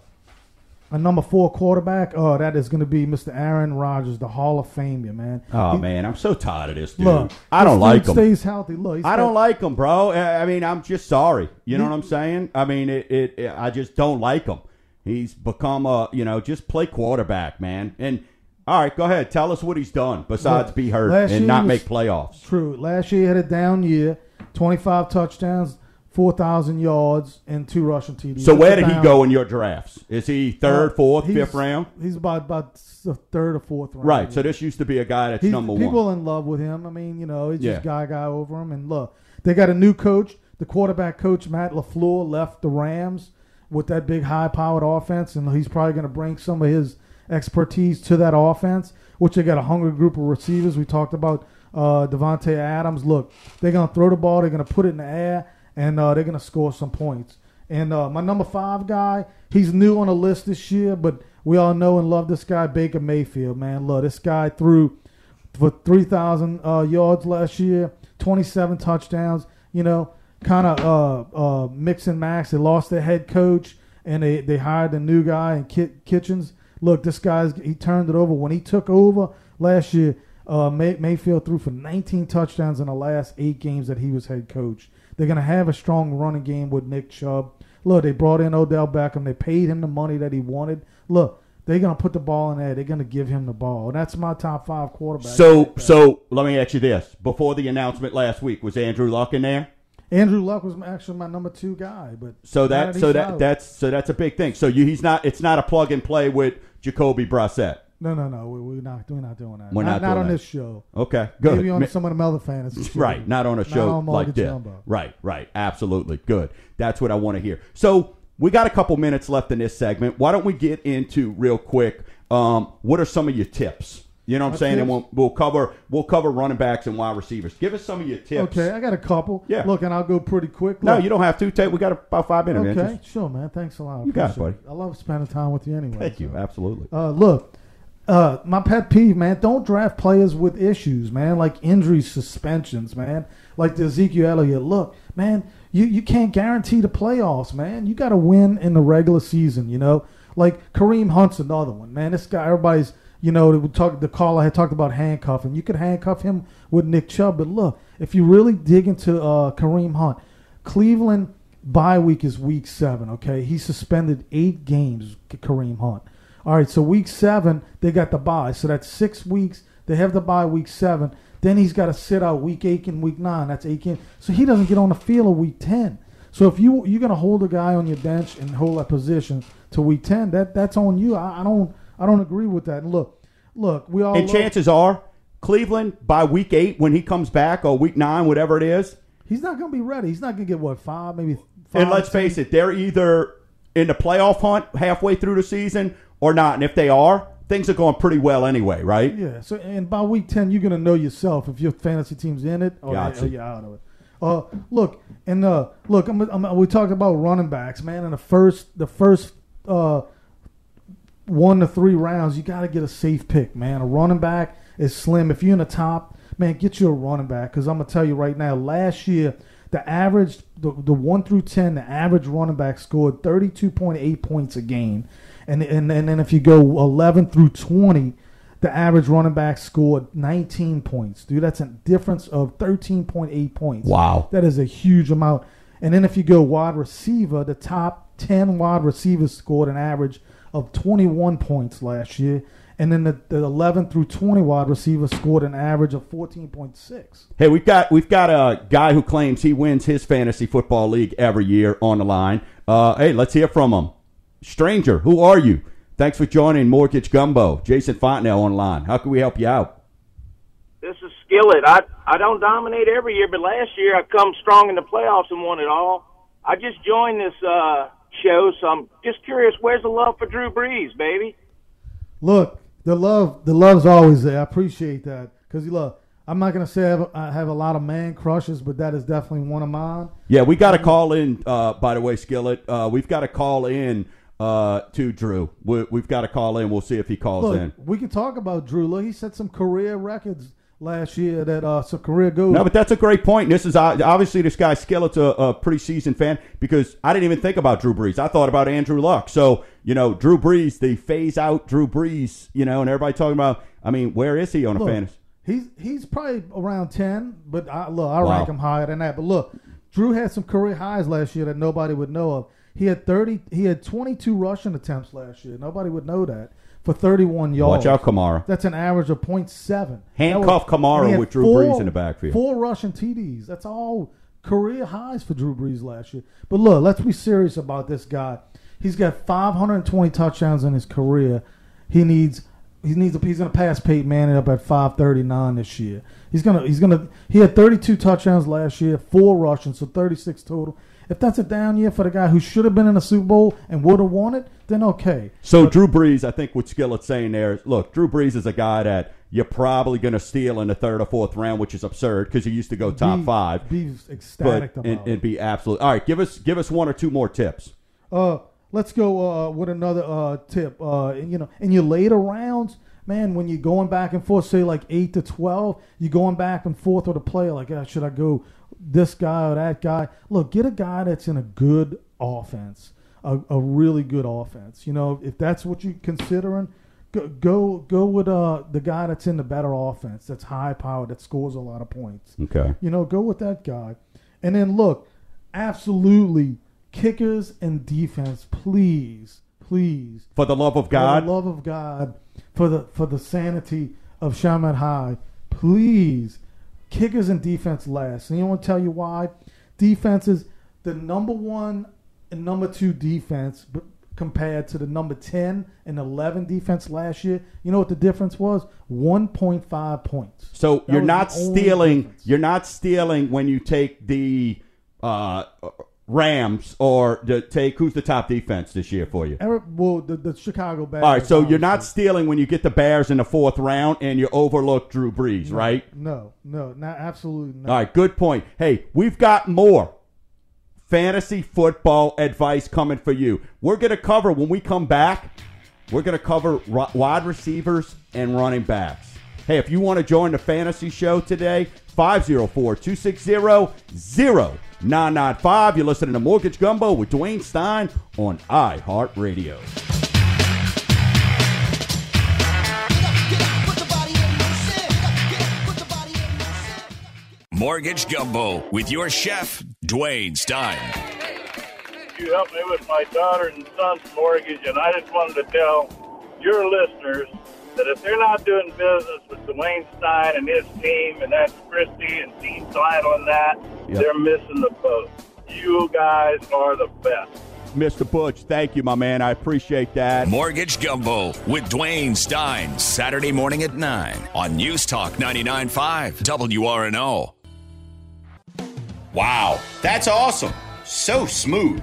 S5: a number four quarterback. Oh, that is gonna be Mr. Aaron Rodgers, the Hall of Famer, man.
S1: Oh
S5: He-
S1: man, I'm so tired of this dude.
S5: Look,
S1: I don't like him.
S5: Stays healthy. Look,
S1: I don't like him, bro. I mean, I'm just sorry. You know what I'm saying? I mean, it, it, it. I just don't like him. He's become a, you know, just play quarterback, man. And all right, go ahead. Tell us what he's done besides
S5: Look,
S1: be hurt and not
S5: was-
S1: make playoffs.
S5: True. Last year he had a down year, 25 touchdowns, 4,000 yards, and two rushing TDs.
S1: So where did he go in your drafts? Is he third,
S5: Uh,
S1: fourth, fifth round?
S5: He's about about the third or fourth round.
S1: Right. So this used to be a guy that's
S5: He's,
S1: number
S5: people
S1: one.
S5: People in love with him. I mean, you know, he's
S1: Yeah.
S5: just guy guy over him. And look, they got a new coach. The quarterback coach Matt Lafleur left the Rams with that big high powered offense, and he's probably going to bring some of his expertise to that offense. Which they got a hungry group of receivers. We talked about uh, Davante Adams. Look, they're going to throw the ball. They're going to put it in the air, and uh, they're going to score some points. And uh, my number five guy, he's new on the list this year, but we all know and love this guy, Baker Mayfield. Man, look, this guy threw for 3,000 uh, yards last year, 27 touchdowns. You know, kind of uh, uh, mix and max. They lost their head coach, and they, they hired a new guy in Kit Kitchens. Look, this guy's he turned it over when he took over last year. Uh, May, Mayfield threw for 19 touchdowns in the last eight games that he was head coach. They're gonna have a strong running game with Nick Chubb. Look, they brought in Odell Beckham. They paid him the money that he wanted. Look, they're gonna put the ball in there. They're gonna give him the ball. That's my top five quarterback.
S1: So, so let me ask you this: Before the announcement last week, was Andrew Luck in there?
S5: Andrew Luck was actually my number two guy, but
S1: So that so that that's so that's a big thing. So you he's not it's not a plug and play with Jacoby Brissett.
S5: No, no, no. We, we're not we're not doing that.
S1: We're not
S5: not
S1: doing
S5: on
S1: that.
S5: this show.
S1: Okay, good.
S5: Maybe on
S1: Ma-
S5: some of them other fantasy.
S1: Right, not on a show
S5: on
S1: like this.
S5: Jumbo.
S1: Right, right, absolutely. Good. That's what I want to hear. So we got a couple minutes left in this segment. Why don't we get into real quick? Um, what are some of your tips? You know what I'm
S5: My
S1: saying? And we'll, we'll cover we'll cover running backs and wide receivers. Give us some of your tips.
S5: Okay, I got a couple.
S1: Yeah.
S5: Look, and I'll go pretty quick.
S1: No,
S5: Look,
S1: you don't have to. Take. We got about five minutes.
S5: Okay, sure, man. Thanks a lot.
S1: You got it,
S5: appreciate I love spending time with you anyway.
S1: thank you. Absolutely.
S5: Uh, look, uh, my pet peeve, man. Don't draft players with issues, man. Like injury suspensions, man. Like the Ezekiel Elliott. Look, man, you, you can't guarantee the playoffs, man. You got to win in the regular season, you know. Like Kareem Hunt's another one, man. This guy, everybody's, you know, talk, the caller had talked about handcuffing. You could handcuff him with Nick Chubb, but look, if you really dig into uh, Kareem Hunt, Cleveland bye week is week seven. Okay, he suspended eight games. Kareem Hunt. All right, so week seven they got the bye, so that's six weeks. They have the bye week seven. Then he's got to sit out week eight and week nine. That's eight games. So he doesn't get on the field of week ten. So if you you're gonna hold a guy on your bench and hold that position to week ten, that that's on you. I, I don't I don't agree with that. And look, look, we all
S1: And
S5: love-
S1: chances are, Cleveland by week eight when he comes back or week nine, whatever it is.
S5: he's not gonna be ready. He's not gonna get what five, maybe. Five,
S1: And let's face it, they're either in the playoff hunt halfway through the season or not. And if they are, things are going pretty well anyway, right?
S5: Yeah. So and by week ten, you're gonna know yourself if your fantasy team's in it or,
S1: Gotcha.
S5: or you're out of it. Uh, look and uh, look. I'm, I'm, we talked about running backs, man. In the first, the first uh, one to three rounds, you got to get a safe pick, man. A running back is slim. If you're in the top, man, get you a running back. Because I'm gonna tell you right now, last year the average, the, the one through ten, the average running back scored 32.8 points a game, and and and then if you go 11 through 20. The average running back scored 19 points, dude. That's a difference of 13.8 points.
S1: Wow.
S5: That is a huge amount. And then if you go wide receiver, the top 10 wide receivers scored an average of 21 points last year. And then the, the 11 through 20 wide receivers scored an average of 14.6.
S1: Hey, we've got we've got a guy who claims he wins his fantasy football league every year on the line. Uh, hey, let's hear from him. Stranger, who are you? Thanks for joining Mortgage Gumbo. Jason Fontenelle online. How can we help you out?
S8: This is Skillet. I I don't dominate every year, but last year I come strong in the playoffs and won it all. I just joined this uh, show, so I'm just curious. Where's the love for Drew Brees, baby?
S5: Look, the love, the love's always there. I appreciate that because look, I'm not gonna say I have, I have a lot of man crushes, but that is definitely one of mine.
S1: Yeah, we got to call in. Uh, by the way, Skillet, uh, we've got to call in uh, to Drew. We, we've got to call in. We'll see if he calls
S5: Look,
S1: in.
S5: we can talk about Drew. Look, he set some career records last year. That uh, some career goals.
S1: No, but that's a great point. This is uh, obviously this guy Skillet's a, a pretty seasoned fan because I didn't even think about Drew Brees. I thought about Andrew Luck. So you know, Drew Brees, the phase out Drew Brees. You know, and everybody talking about. I mean, where is he on a
S5: Look,
S1: fantasy?
S5: He's he's probably around ten, but I, look, I
S1: Wow.
S5: rank him higher than that. But look, Drew had some career highs last year that nobody would know of. He had thirty. He had twenty two rushing attempts last year. Nobody would know that for thirty one yards.
S1: Watch out, Kamara.
S5: That's an average of .7.
S1: Handcuff
S5: was-
S1: Kamara with Drew Brees in the backfield.
S5: Four rushing TDs. That's all career highs for Drew Brees last year. But look, let's be serious about this guy. He's got 520 touchdowns in his career. He needs he needs a, he's going to pass Peyton Manning up at 539 this year. He's going to he's going to he had 32 touchdowns last year, four rushing, so 36 total. If that's a down year for the guy who should have been in the Super Bowl and would have won it, then okay.
S1: So Drew Brees, I think what Skillet's saying there is, look, Drew Brees is a guy that you're probably going to steal in the third or fourth round, which is absurd because he used to go top
S5: Be-
S1: five.
S5: Be
S1: But
S5: ecstatic about
S1: and,
S5: it.
S1: and be absolute. All right, give us give us one or two more tips.
S5: Uh, let's go uh, with another uh, tip. Uh, you know, in your later rounds, man, when you're going back and forth, say like eight to twelve, you're going back and forth with a player. Like, ah, should I go this guy or that guy? Look, get a guy that's in a good offense, a, a really good offense. You know, if that's what you're considering. Go, go go with uh the guy that's in the better offense, that's high powered, that scores a lot of points.
S1: Okay.
S5: You know, go with that guy. And then look, absolutely, kickers and defense, please, please,
S1: For the love of
S5: for
S1: God,
S5: the love of God, for the for the sanity of Chalmette High, please, kickers and defense last. And you want to tell you why? Defense is the number one and number two defense compared to the number 10 and 11 defense last year, you know what the difference was? 1.5 points.
S1: So
S5: That
S1: you're not stealing.
S5: difference.
S1: You're not stealing when you take the uh, Rams or the, take who's the top defense this year for you.
S5: Eric, well, the, the Chicago Bears.
S1: All right, so you're not stealing when you get the Bears in the fourth round and you overlook Drew Brees, right?
S5: No, no, not absolutely not.
S1: All right, good point. Hey, we've got more fantasy football advice coming for you. We're going to cover when we come back. We're going to cover wide receivers and running backs. Hey, if you want to join the fantasy show today, 504 260 0995. You're listening to Mortgage Gumbo with Dwayne Stein on iHeartRadio.
S2: Mortgage Gumbo with your chef, Dwayne Stein.
S9: You helped me with my daughter and son's mortgage, and I just wanted to tell your listeners that if they're not doing business with Dwayne Stein and his team, and that's Christie and Team Title and that,
S1: Yep.
S9: they're missing the boat. You guys are the best.
S1: Mr. Butch, thank you, my man. I appreciate that.
S2: Mortgage Gumbo with Dwayne Stein, Saturday morning at 9 on News Talk 99.5 WRNO.
S4: Wow, that's awesome. So smooth.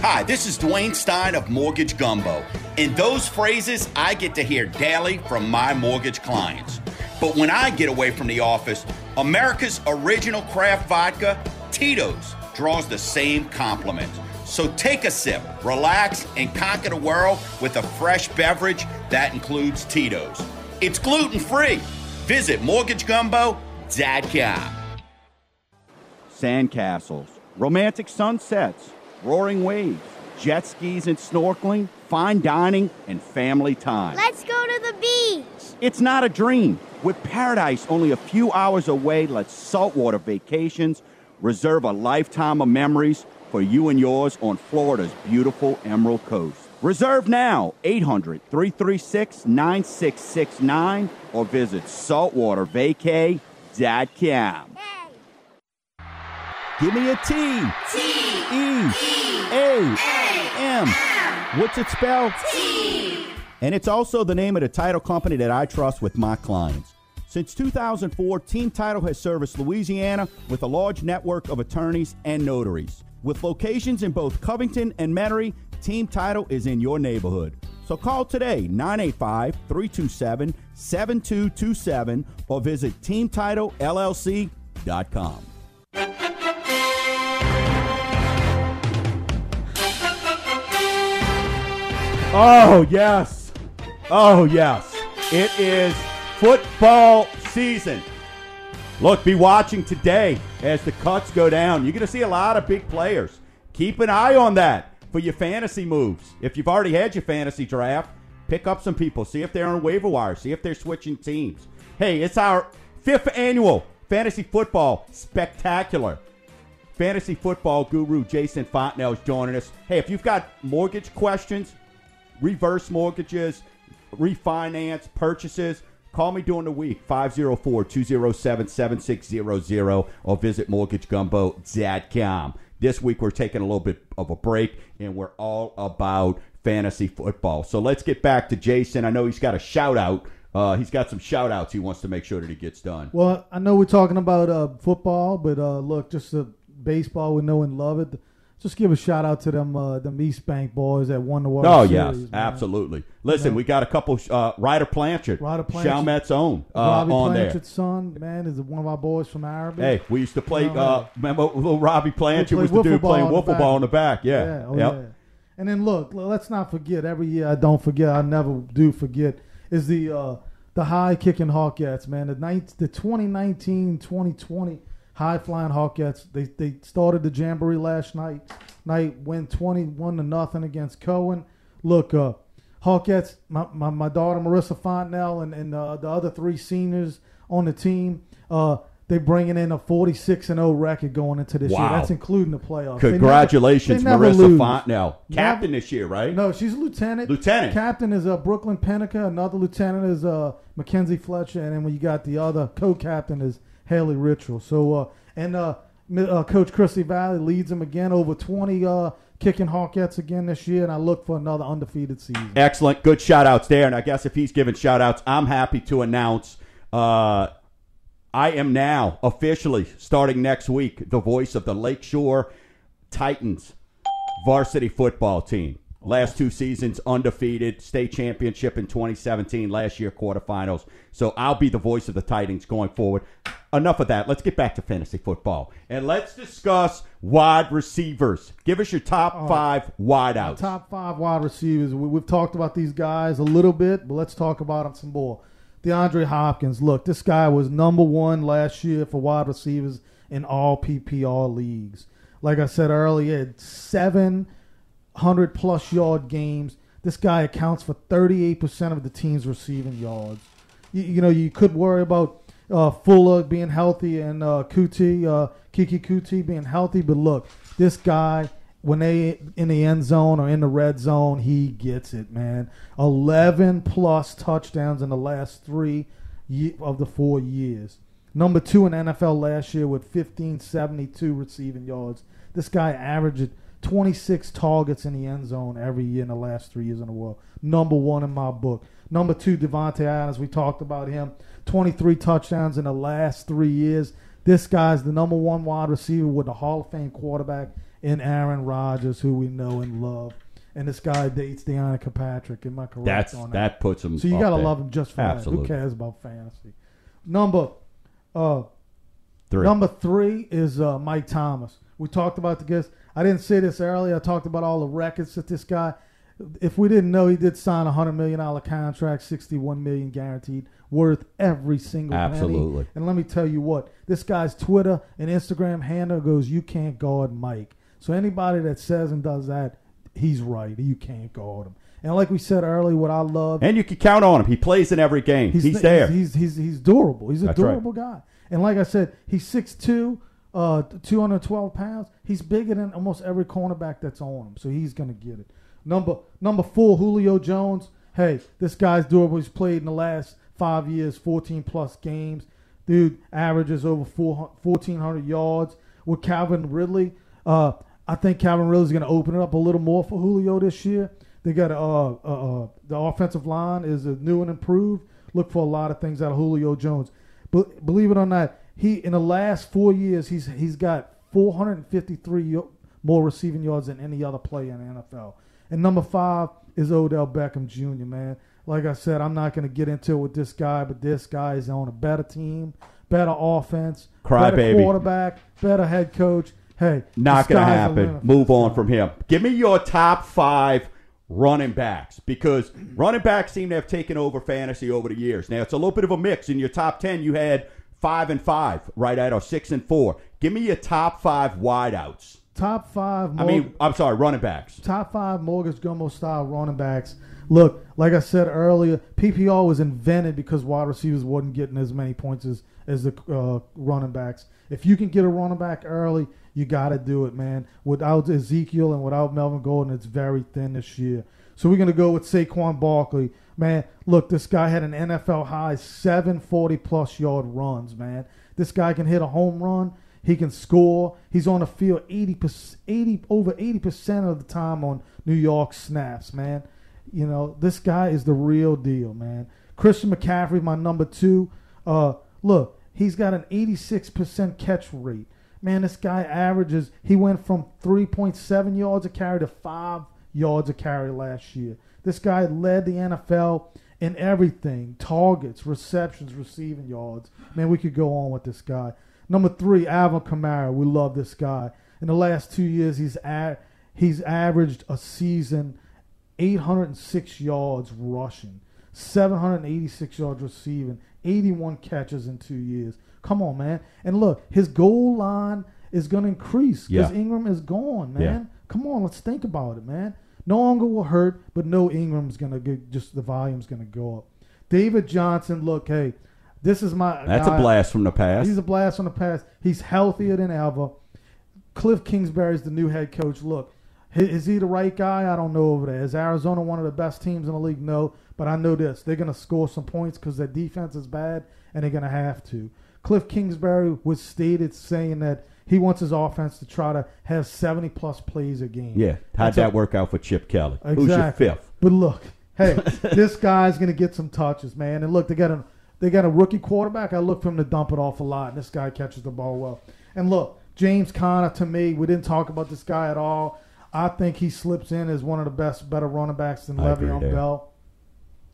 S4: Hi, this is Dwayne Stein of Mortgage Gumbo. And those phrases I get to hear daily from my mortgage clients. But when I get away from the office, America's original craft vodka, Tito's, draws the same compliments. So take a sip, relax, and conquer the world with a fresh beverage that includes Tito's. It's gluten free. Visit mortgagegumbo.com.
S1: sandcastles, romantic sunsets, roaring waves, jet skis and snorkeling, fine dining, and family time.
S10: Let's go to the beach.
S1: It's not a dream. With paradise only a few hours away, let's saltwater vacations reserve a lifetime of memories for you and yours on Florida's beautiful Emerald Coast. Reserve now 800 336 9669 or visit saltwatervacay.com. Give me a T. T. E. A. M. What's it spelled? T. And it's also the name of the title company that I trust with my clients. Since 2004, Team Title has serviced Louisiana with a large network of attorneys and notaries. With locations in both Covington and Metairie, Team Title is in your neighborhood. So call today 985 327 7227 or visit teamtitlellc.com. Oh, yes. Oh, yes. It is football season. Look, be watching today as the cuts go down. You're going to see a lot of big players. Keep an eye on that for your fantasy moves. If you've already had your fantasy draft, pick up some people. See if they're on waiver wire. See if they're switching teams. Hey, it's our fifth annual fantasy football spectacular. Fantasy football guru Jason Fontenelle is joining us. Hey, if you've got mortgage questions, reverse mortgages, refinance, purchases, call me during the week, 504 207 7600, or visit mortgagegumbo.com. This week, we're taking a little bit of a break, and we're all about fantasy football. So let's get back to Jason. I know he's got a shout out. Uh, he's got some shout outs he wants to make sure that he gets done.
S5: Well, I know we're talking about uh, football, but uh, look, just uh, baseball, we know and love it. Just give a shout out to them, uh, them East Bank boys that won the World
S1: Oh
S5: Series.
S1: yes,
S5: man.
S1: absolutely. Listen,
S5: know?
S1: we got a couple. Uh, Ryder Blanchard,
S5: Ryder.
S1: Chalmette's own, uh,
S5: Robbie
S1: on
S5: Blanchard's son, man, is one of our boys from Arabi.
S1: there. Hey, we used to play.
S5: No,
S1: uh, remember, little Robbie Blanchard
S5: He
S1: was the dude playing
S5: in
S1: wiffle ball in the back. Yeah,
S5: Yeah, oh
S1: Yep.
S5: yeah. And then look, let's not forget. Every year I don't forget. I never do forget. Is the uh, the high kicking Hawkettes, man. The ninth, the 2019-2020 high flying Hawkettes. They they started the jamboree last night. Night went 21 to nothing against Cohen. Look, uh, Hawkettes. My, my my daughter Marissa Fontenelle and and uh, the other three seniors on the team. Uh, they bringing in a 46 and 0 record going into this year. That's including the playoffs. They never-
S1: Congratulations,
S5: they never
S1: Marissa
S5: lose.
S1: Fontenelle,
S5: Never-
S1: captain this year, right?
S5: No, she's a lieutenant.
S1: Lieutenant.
S5: Captain is uh, Brooklyn Pennica. Another lieutenant is uh, Mackenzie Fletcher, and then when you got the other co-captain is Haley Ritchell. So uh, and uh, Uh, Coach Christy Valley leads them again over 20 uh, kicking Hawkettes again this year, and I look for another undefeated season.
S1: Excellent. Good shout outs there. And I guess if he's giving shout outs, I'm happy to announce uh, I am now officially, starting next week, the voice of the Lakeshore Titans varsity football team. Last two seasons undefeated, state championship in 2017, last year quarterfinals. So I'll be the voice of the Titans going forward. Enough of that. Let's get back to fantasy football. And let's discuss wide receivers. Give us your top oh, five wideouts.
S5: Top five wide receivers. We, we've talked about these guys a little bit, but let's talk about them some more. DeAndre Hopkins. Look, this guy was number one last year for wide receivers in all PPR leagues. Like I said earlier, seven hundred plus yard games. This guy accounts for thirty eight percent of the team's receiving yards. You, you know, you could worry about uh, Fuller being healthy and uh, Coutee, uh, Keke Coutee being healthy, but look, this guy when they in the end zone or in the red zone, he gets it, man. Eleven plus touchdowns in the last three ye- of the four years. Number two in NFL last year with 1572 receiving yards. This guy averaged 26 targets in the end zone every year in the last three years in a row. Number one in my book. Number two, Davante Adams. We talked about him. 23 touchdowns in the last three years. This guy's the number one wide receiver with the Hall of Fame quarterback in Aaron Rodgers, who we know and love. And this guy dates Danica Patrick. Am I correct
S1: That's
S5: on
S1: that puts him.
S5: so you gotta
S1: there.
S5: love him just for
S1: Absolutely.
S5: that. Who cares about fantasy? Number uh
S1: Three.
S5: number three is uh, Mike Thomas. We talked about the guest. I didn't say this earlier. I talked about all the records that this guy. If we didn't know, he did sign a hundred million dollar contract, sixty one million guaranteed, worth every single penny.
S1: Absolutely.
S5: And let me tell you what, this guy's Twitter and Instagram handle goes, "You can't guard Mike." So anybody that says and does that, he's right. You can't guard him. And like we said earlier, what I love
S1: And you can count on him. He plays in every game. He's, there.
S5: He's, he's he's he's durable. He's a
S1: That's right.
S5: durable guy. And like I said, he's 6'2", uh, 212 pounds. He's bigger than almost every cornerback that's on him. So he's gonna get it. Number number four, Julio Jones. Hey, this guy's durable. He's played in the last five years, 14 plus games. Dude averages over 400 1,400 yards. With Calvin Ridley, uh, I think Calvin Ridley's going to open it up a little more for Julio this year. They got uh, uh, uh, the offensive line is new and improved. Look for a lot of things out of Julio Jones. But believe it or not, he in the last four years he's he's got 453 yo- more receiving yards than any other player in the NFL. And number five is Odell Beckham Jr. Man, like I said, I'm not going to get into it with this guy, but this guy is on a better team, better offense,
S1: Cry
S5: better
S1: baby.
S5: quarterback, better head coach. Hey,
S1: Not going to happen. Move on from him. Give me your top five running backs because running backs seem to have taken over fantasy over the years. Now, it's a little bit of a mix. In your top 10, you had five and five, right at, or six and four. Give me your top five wideouts.
S5: Top five.
S1: I mean, I'm sorry, running backs.
S5: top five mortgage gumbo style running backs. Look, like I said earlier, PPR was invented because wide receivers wasn't getting as many points as, as the uh, running backs. If you can get a running back early, you got to do it, man. Without Ezekiel and without Melvin Gordon, it's very thin this year. So we're going to go with Saquon Barkley. Man, look, this guy had an NFL high 740 plus yard runs, man. This guy can hit a home run. He can score. He's on the field 80, 80 over 80% of the time on New York snaps, man. You know, this guy is the real deal, man. Christian McCaffrey, my number two. Uh, look, he's got an 86% catch rate. Man, this guy averages, he went from 3.7 yards a carry to 5 yards a carry last year. This guy led the NFL in everything targets, receptions, receiving yards. Man, we could go on with this guy. Number three, Alvin Kamara. We love this guy. In the last two years, he's at, he's averaged a season 806 yards rushing, 786 yards receiving, 81 catches in two years. Come on, man. And look, his goal line is going to increase because
S1: Yeah.
S5: Ingram is gone, man.
S1: Yeah.
S5: Come on, let's think about it, man. No longer will hurt, but no Ingram's going to get just the volume's going to go up. David Johnson, look, hey, this is my.
S1: That's a blast from the past.
S5: He's a blast from the past. He's healthier than ever. Cliff Kingsbury's the new head coach. Look, is he the right guy? I don't know over there. Is Arizona one of the best teams in the league? No, but I know this: they're going to score some points because their defense is bad, and they're going to have to. Cliff Kingsbury was stated saying that He wants his offense to try to have 70 plus plays a game.
S1: Yeah. How'd
S5: That's a-
S1: that work out for Chip Kelly?
S5: Exactly.
S1: Who's your fifth?
S5: But look, hey, this guy's gonna get some touches, man. And look, they got a they got a rookie quarterback. I look for him to dump it off a lot, and this guy catches the ball well. And look, James Conner to me, we didn't talk about this guy at all. I think he slips in as one of the best, better running backs than
S1: I
S5: Le'Veon. Bell.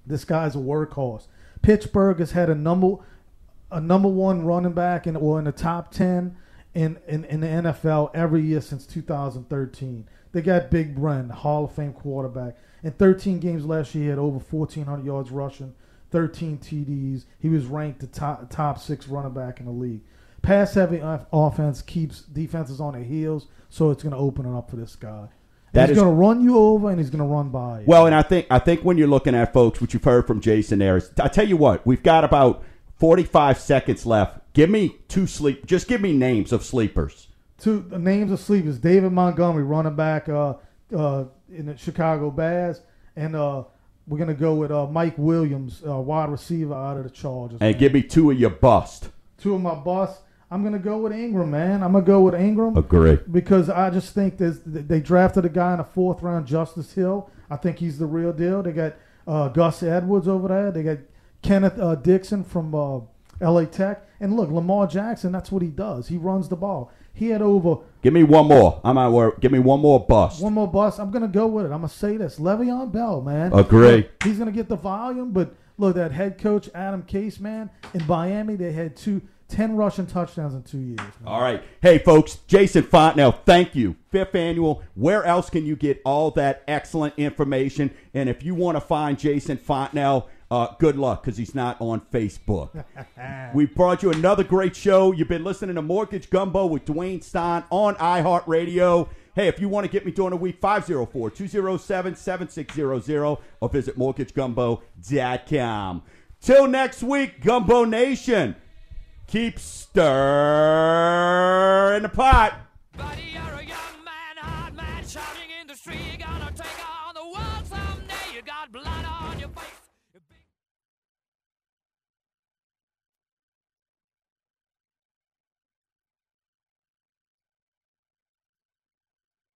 S5: This guy's a workhorse. Pittsburgh has had a number a number one running back in or in the top ten in, in, in the NFL every year since 2013. They got Big Ben, Hall of Fame quarterback. In 13 games last year, he had over 1,400 yards rushing, 13 TDs. He was ranked the top top six running back in the league. Pass heavy offense keeps defenses on their heels, so it's going to open it up for this guy.
S1: That
S5: he's
S1: is-
S5: going to run you over and he's going to run by you.
S1: Well, and I think I think when you're looking at folks, what you've heard from Jason there is, I tell you what, we've got about 45 seconds left. Give me two sleep. Just give me names of sleepers.
S5: two the names of sleepers: David Montgomery, running back uh, uh, in the Chicago Bears, and uh, we're gonna go with uh, Mike Williams, uh, wide receiver out of the Chargers.
S1: And
S5: man.
S1: give me two of your bust.
S5: two of my boss. I'm gonna go with Ingram, man. I'm gonna go with Ingram
S1: Agree.
S5: because I just think there's, they drafted a guy in the fourth round, Justice Hill. I think he's the real deal. They got uh, Gus Edwards over there. They got Kenneth uh, Dixon from uh, L.A. Tech. And look, Lamar Jackson. That's what he does. He runs the ball. He had over
S1: Give me one more. I'm out. where- Give me one more bust.
S5: one more bust. I'm gonna go with it. I'm gonna say this: Le'Veon Bell, man.
S1: Agree.
S5: He's gonna get the volume, but look, that head coach Adam Gase, man, in Miami, they had two, 10 rushing touchdowns in two years. Man.
S1: All right. Hey, folks, Jason Fontenelle, thank you. Fifth annual. Where else can you get all that excellent information? And if you want to find Jason Fontenelle, uh, good luck because he's not on Facebook. we brought you another great show. You've been listening to Mortgage Gumbo with Dwayne Stein on iHeartRadio. Hey, if you want to get me during the week, 504 207 7600 or visit mortgagegumbo.com. Till next week, Gumbo Nation, keep stirring the pot.
S11: Buddy, you're a young man, man, shouting in the street. You're gonna take on the world someday. You got blood